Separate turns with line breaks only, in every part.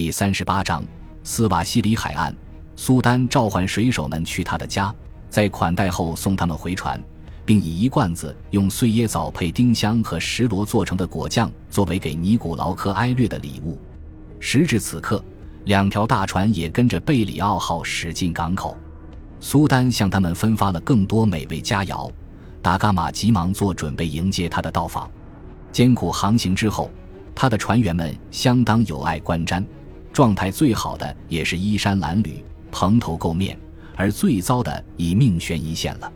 第三十八章斯瓦西里海岸，苏丹召唤水手们去他的家，在款待后送他们回船，并以一罐子用碎椰枣配丁香和石螺做成的果酱作为给尼古劳科埃略的礼物。时至此刻，两条大船也跟着贝里奥号驶进港口。苏丹向他们分发了更多美味佳肴，达伽马急忙做准备迎接他的到访。艰苦航行之后，他的船员们相当有爱观瞻，状态最好的也是衣衫褴褛、蓬头垢面，而最糟的已命悬一线了。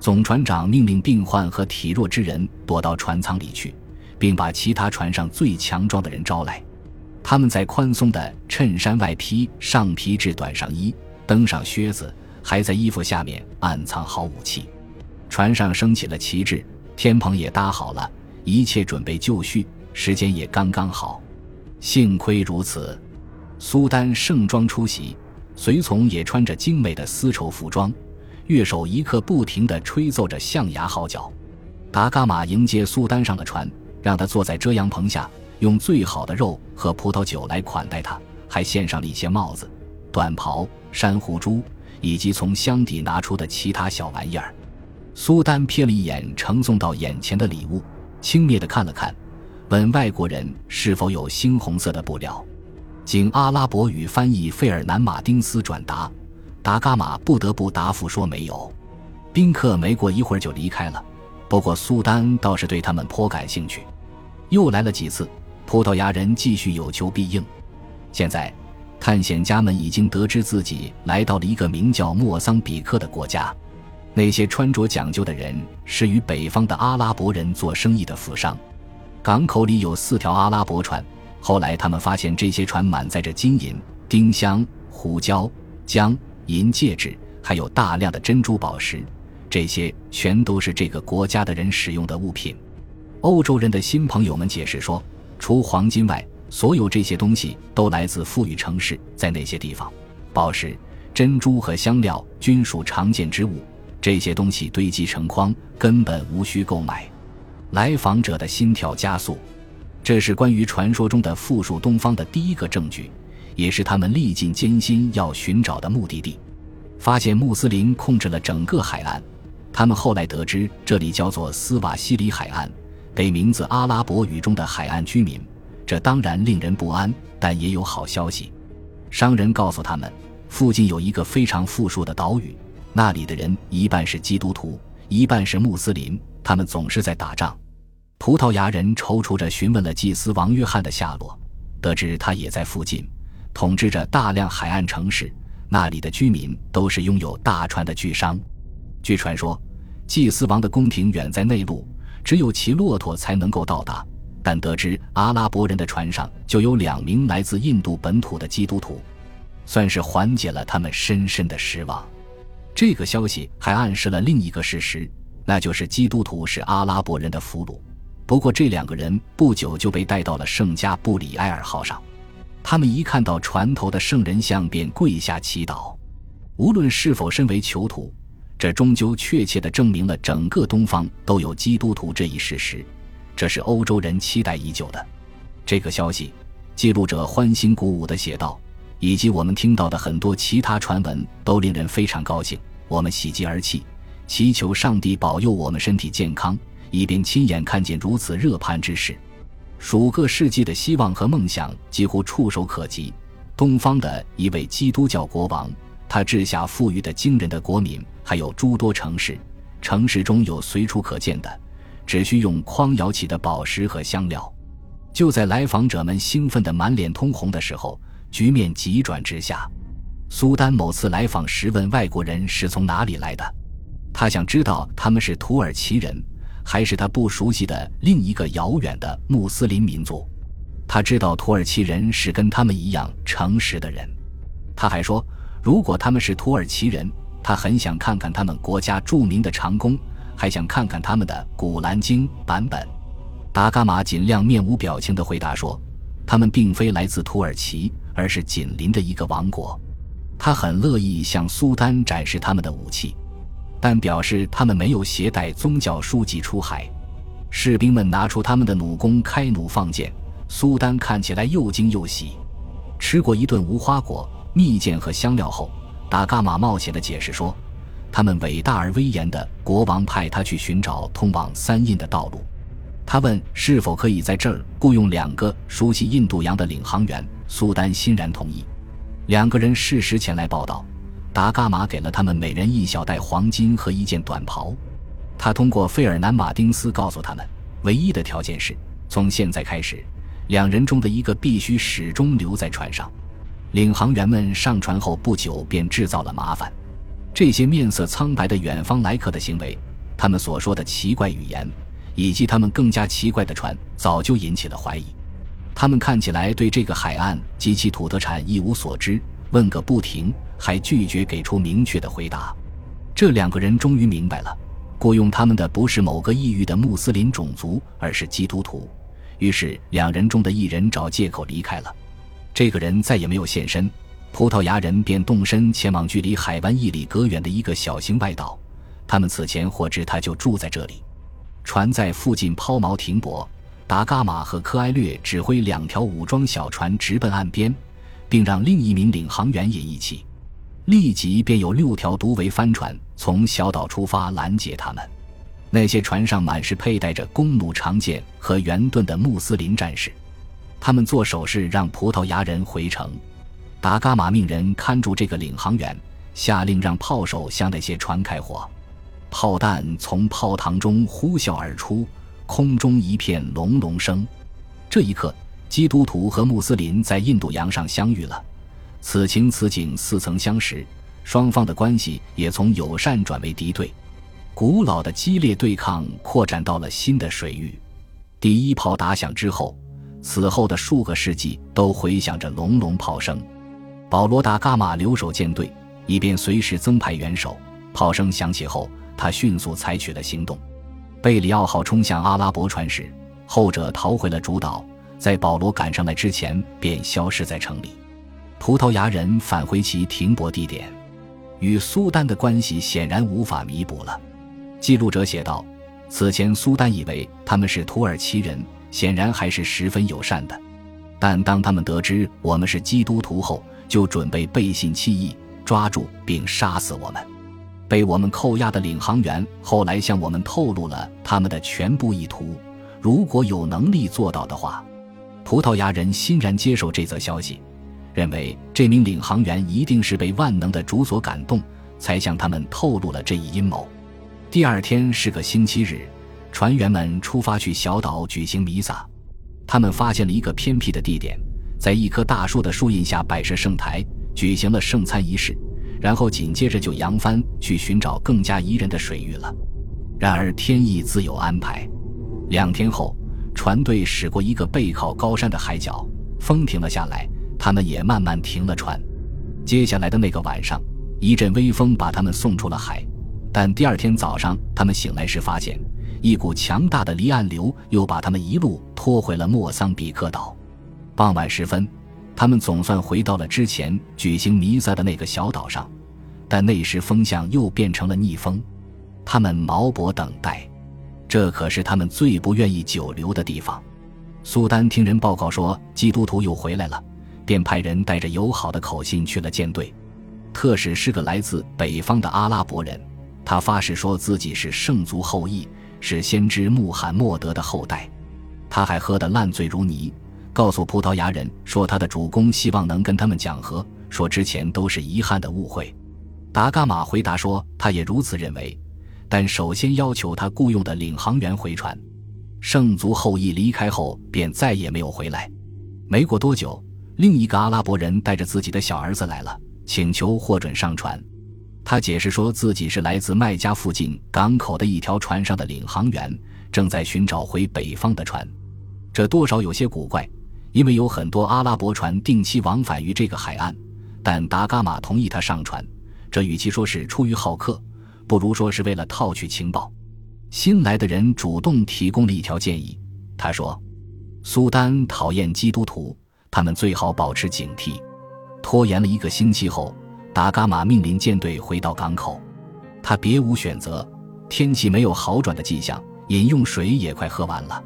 总船长命令病患和体弱之人躲到船舱里去，并把其他船上最强壮的人招来。他们在宽松的衬衫外披上皮质短上衣，登上靴子，还在衣服下面暗藏好武器。船上升起了旗帜，天棚也搭好了。一切准备就绪，时间也刚刚好。幸亏如此，苏丹盛装出席，随从也穿着精美的丝绸服装，乐手一刻不停地吹奏着象牙号角。达伽马迎接苏丹上了船，让他坐在遮阳棚下，用最好的肉和葡萄酒来款待他，还献上了一些帽子、短袍、珊瑚珠以及从箱底拿出的其他小玩意儿。苏丹瞥了一眼呈送到眼前的礼物。轻蔑地看了看，问外国人是否有猩红色的布料。经阿拉伯语翻译，费尔南·马丁斯转达，达伽马不得不答复说没有。宾客没过一会儿就离开了，不过苏丹倒是对他们颇感兴趣，又来了几次。葡萄牙人继续有求必应。现在，探险家们已经得知自己来到了一个名叫莫桑比克的国家。那些穿着讲究的人是与北方的阿拉伯人做生意的富商，港口里有四条阿拉伯船。后来他们发现这些船满载着金银、丁香、胡椒、姜、银戒指，还有大量的珍珠宝石，这些全都是这个国家的人使用的物品。欧洲人的新朋友们解释说，除黄金外，所有这些东西都来自富裕城市，在那些地方，宝石、珍珠和香料均属常见之物。这些东西堆积成筐，根本无需购买。来访者的心跳加速，这是关于传说中的富庶东方的第一个证据，也是他们历尽艰辛要寻找的目的地。发现穆斯林控制了整个海岸，他们后来得知这里叫做斯瓦西里海岸，给名字阿拉伯语中的海岸居民。这当然令人不安，但也有好消息。商人告诉他们，附近有一个非常富庶的岛屿。那里的人一半是基督徒，一半是穆斯林，他们总是在打仗。葡萄牙人踌躇着询问了祭司王约翰的下落，得知他也在附近，统治着大量海岸城市。那里的居民都是拥有大船的巨商。据传说，祭司王的宫廷远在内陆，只有骑骆驼才能够到达。但得知阿拉伯人的船上就有两名来自印度本土的基督徒，算是缓解了他们深深的失望。这个消息还暗示了另一个事实，那就是基督徒是阿拉伯人的俘虏。不过，这两个人不久就被带到了圣加布里埃尔号上。他们一看到船头的圣人像，便跪下祈祷。无论是否身为囚徒，这终究确切地证明了整个东方都有基督徒这一事实。这是欧洲人期待已久的。这个消息，记录者欢欣鼓舞地写道。以及我们听到的很多其他传闻都令人非常高兴，我们喜极而泣，祈求上帝保佑我们身体健康，以便亲眼看见如此热盼之事。数个世纪的希望和梦想几乎触手可及。东方的一位基督教国王，他治下富裕的惊人的国民，还有诸多城市，城市中有随处可见的，只需用筐舀起的宝石和香料。就在来访者们兴奋得满脸通红的时候。局面急转直下。苏丹某次来访时问外国人是从哪里来的，他想知道他们是土耳其人，还是他不熟悉的另一个遥远的穆斯林民族。他知道土耳其人是跟他们一样诚实的人。他还说，如果他们是土耳其人，他很想看看他们国家著名的长弓，还想看看他们的《古兰经》版本。达伽马尽量面无表情地回答说。他们并非来自土耳其，而是紧邻的一个王国。他很乐意向苏丹展示他们的武器，但表示他们没有携带宗教书籍出海。士兵们拿出他们的弩弓，开弩放箭。苏丹看起来又惊又喜。吃过一顿无花果、蜜饯和香料后，达伽马冒险地解释说，他们伟大而威严的国王派他去寻找通往三印的道路。他问是否可以在这儿雇佣两个熟悉印度洋的领航员。苏丹欣然同意。两个人适时前来报道。达伽马给了他们每人一小袋黄金和一件短袍。他通过费尔南·马丁斯告诉他们，唯一的条件是，从现在开始，两人中的一个必须始终留在船上。领航员们上船后不久便制造了麻烦。这些面色苍白的远方来客的行为，他们所说的奇怪语言。以及他们更加奇怪的船，早就引起了怀疑。他们看起来对这个海岸及其土特产一无所知，问个不停，还拒绝给出明确的回答。这两个人终于明白了，雇佣他们的不是某个异域的穆斯林种族，而是基督徒。于是，两人中的一人找借口离开了。这个人再也没有现身，葡萄牙人便动身前往距离海湾一里隔远的一个小型外岛。他们此前获知他就住在这里。船在附近抛锚停泊，达伽马和科埃略指挥两条武装小船直奔岸边，并让另一名领航员也一起。立即便有六条独桅帆船从小岛出发拦截他们。那些船上满是佩戴着弓弩长剑和圆盾的穆斯林战士，他们做手势让葡萄牙人回城。达伽马命人看住这个领航员，下令让炮手向那些船开火。炮弹从炮膛中呼啸而出，空中一片隆隆声。这一刻，基督徒和穆斯林在印度洋上相遇了。此情此景似曾相识，双方的关系也从友善转为敌对。古老的激烈对抗扩展到了新的水域。第一炮打响之后，此后的数个世纪都回响着隆隆炮声。保罗·达伽马留守舰队，以便随时增派援手。炮声响起后。他迅速采取了行动，贝里奥号冲向阿拉伯船时，后者逃回了主岛，在保罗赶上来之前便消失在城里。葡萄牙人返回其停泊地点，与苏丹的关系显然无法弥补了。记录者写道：“此前苏丹以为他们是土耳其人，显然还是十分友善的，但当他们得知我们是基督徒后，就准备背信弃义，抓住并杀死我们。”被我们扣押的领航员后来向我们透露了他们的全部意图。如果有能力做到的话，葡萄牙人欣然接受这则消息，认为这名领航员一定是被万能的主所感动，才向他们透露了这一阴谋。第二天是个星期日，船员们出发去小岛举行弥撒。他们发现了一个偏僻的地点，在一棵大树的树荫下摆设圣台，举行了圣餐仪式。然后紧接着就扬帆去寻找更加宜人的水域了。然而天意自有安排，两天后，船队驶过一个背靠高山的海角，风停了下来，他们也慢慢停了船。接下来的那个晚上，一阵微风把他们送出了海，但第二天早上他们醒来时发现，一股强大的离岸流又把他们一路拖回了莫桑比克岛。傍晚时分。他们总算回到了之前举行弥撒的那个小岛上，但那时风向又变成了逆风。他们锚泊等待，这可是他们最不愿意久留的地方。苏丹听人报告说基督徒又回来了，便派人带着友好的口信去了舰队。特使是个来自北方的阿拉伯人，他发誓说自己是圣族后裔，是先知穆罕默德的后代。他还喝得烂醉如泥。告诉葡萄牙人说，他的主公希望能跟他们讲和，说之前都是遗憾的误会。达伽马回答说，他也如此认为，但首先要求他雇佣的领航员回船。圣族后裔离开后便再也没有回来。没过多久，另一个阿拉伯人带着自己的小儿子来了，请求获准上船。他解释说自己是来自麦加附近港口的一条船上的领航员，正在寻找回北方的船。这多少有些古怪。因为有很多阿拉伯船定期往返于这个海岸，但达伽马同意他上船，这与其说是出于好客，不如说是为了套取情报。新来的人主动提供了一条建议，他说：“苏丹讨厌基督徒，他们最好保持警惕。”拖延了一个星期后，达伽马命令舰队回到港口，他别无选择，天气没有好转的迹象，饮用水也快喝完了，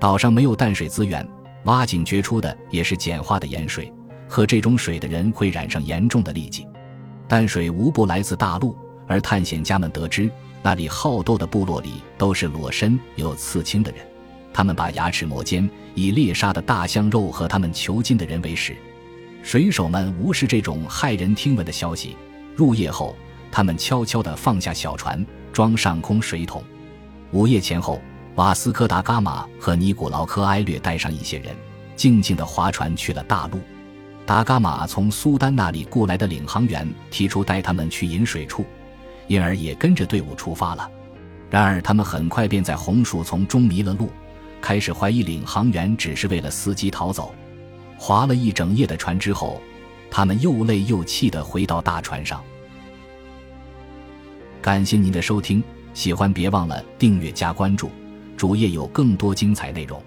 岛上没有淡水资源。挖井掘出的也是碱化的盐水，喝这种水的人会染上严重的痢疾。淡水无不来自大陆，而探险家们得知，那里好斗的部落里都是裸身有刺青的人，他们把牙齿磨尖，以猎杀的大象肉和他们囚禁的人为食。水手们无视这种骇人听闻的消息。入夜后，他们悄悄地放下小船，装上空水桶。午夜前后，瓦斯科·达伽马和尼古劳科·埃略带上一些人，静静地划船去了大陆。达伽马从苏丹那里雇来的领航员提出带他们去饮水处，因而也跟着队伍出发了。然而，他们很快便在红树丛中迷了路，开始怀疑领航员只是为了伺机逃走。划了一整夜的船之后，他们又累又气地回到大船上。感谢您的收听，喜欢别忘了订阅加关注，主页有更多精彩内容。